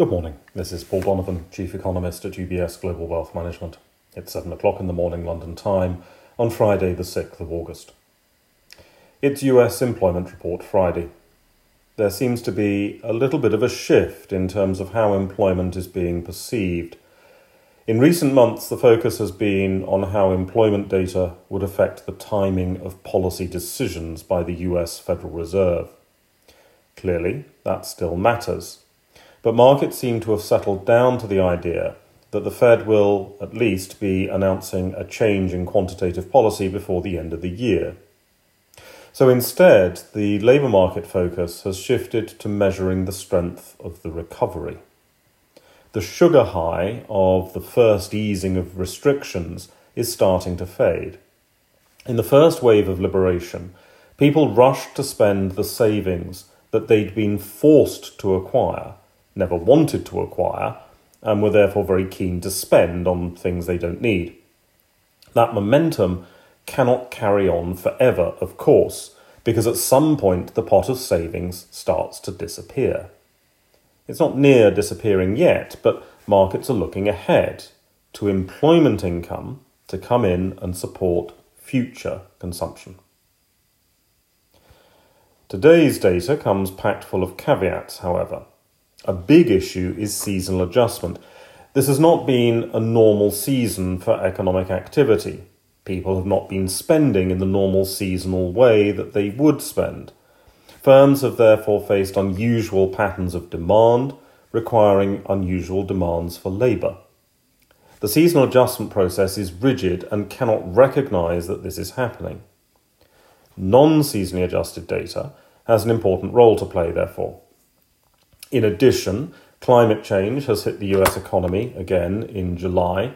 Good morning. This is Paul Donovan, Chief Economist at UBS Global Wealth Management. It's 7 o'clock in the morning London time on Friday, the 6th of August. It's US employment report Friday. There seems to be a little bit of a shift in terms of how employment is being perceived. In recent months, the focus has been on how employment data would affect the timing of policy decisions by the US Federal Reserve. Clearly, that still matters but markets seem to have settled down to the idea that the Fed will at least be announcing a change in quantitative policy before the end of the year. So instead, the labour market focus has shifted to measuring the strength of the recovery. The sugar high of the first easing of restrictions is starting to fade. In the first wave of liberation, people rushed to spend the savings that they'd been forced to acquire never wanted to acquire, and were therefore very keen to spend on things they don't need. That momentum cannot carry on forever, of course, because at some point the pot of savings starts to disappear. It's not near disappearing yet, but markets are looking ahead to employment income to come in and support future consumption. Today's data comes packed full of caveats, however. A big issue is seasonal adjustment. This has not been a normal season for economic activity. People have not been spending in the normal seasonal way that they would spend. Firms have therefore faced unusual patterns of demand, requiring unusual demands for labour. The seasonal adjustment process is rigid and cannot recognise that this is happening. Non seasonally adjusted data has an important role to play, therefore. In addition, climate change has hit the US economy again in July.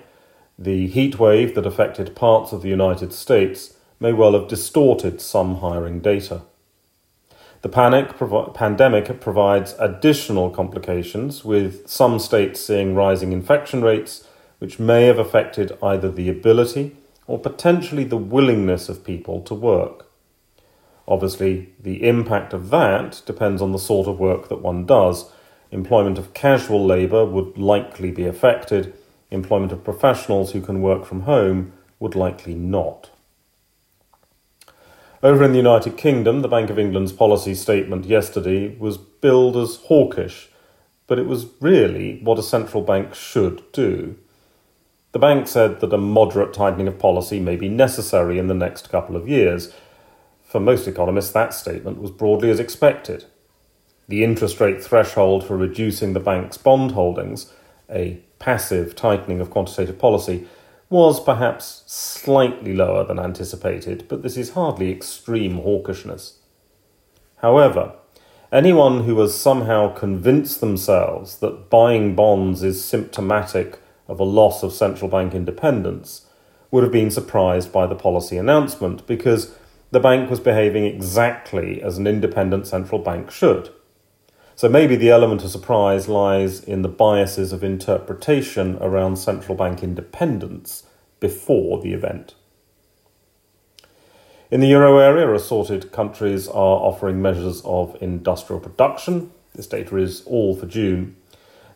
The heat wave that affected parts of the United States may well have distorted some hiring data. The panic pandemic provides additional complications, with some states seeing rising infection rates, which may have affected either the ability or potentially the willingness of people to work. Obviously, the impact of that depends on the sort of work that one does. Employment of casual labour would likely be affected, employment of professionals who can work from home would likely not. Over in the United Kingdom, the Bank of England's policy statement yesterday was billed as hawkish, but it was really what a central bank should do. The bank said that a moderate tightening of policy may be necessary in the next couple of years, for most economists, that statement was broadly as expected. The interest rate threshold for reducing the bank's bond holdings, a passive tightening of quantitative policy, was perhaps slightly lower than anticipated, but this is hardly extreme hawkishness. However, anyone who has somehow convinced themselves that buying bonds is symptomatic of a loss of central bank independence would have been surprised by the policy announcement because the bank was behaving exactly as an independent central bank should. So maybe the element of surprise lies in the biases of interpretation around central bank independence before the event. In the euro area, assorted countries are offering measures of industrial production. This data is all for June.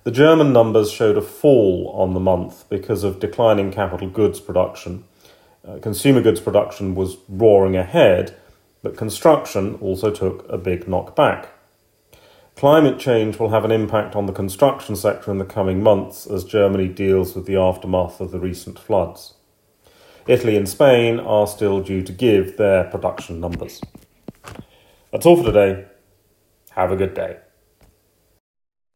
The German numbers showed a fall on the month because of declining capital goods production uh, consumer goods production was roaring ahead, but construction also took a big knockback. Climate change will have an impact on the construction sector in the coming months as Germany deals with the aftermath of the recent floods. Italy and Spain are still due to give their production numbers. That's all for today. Have a good day.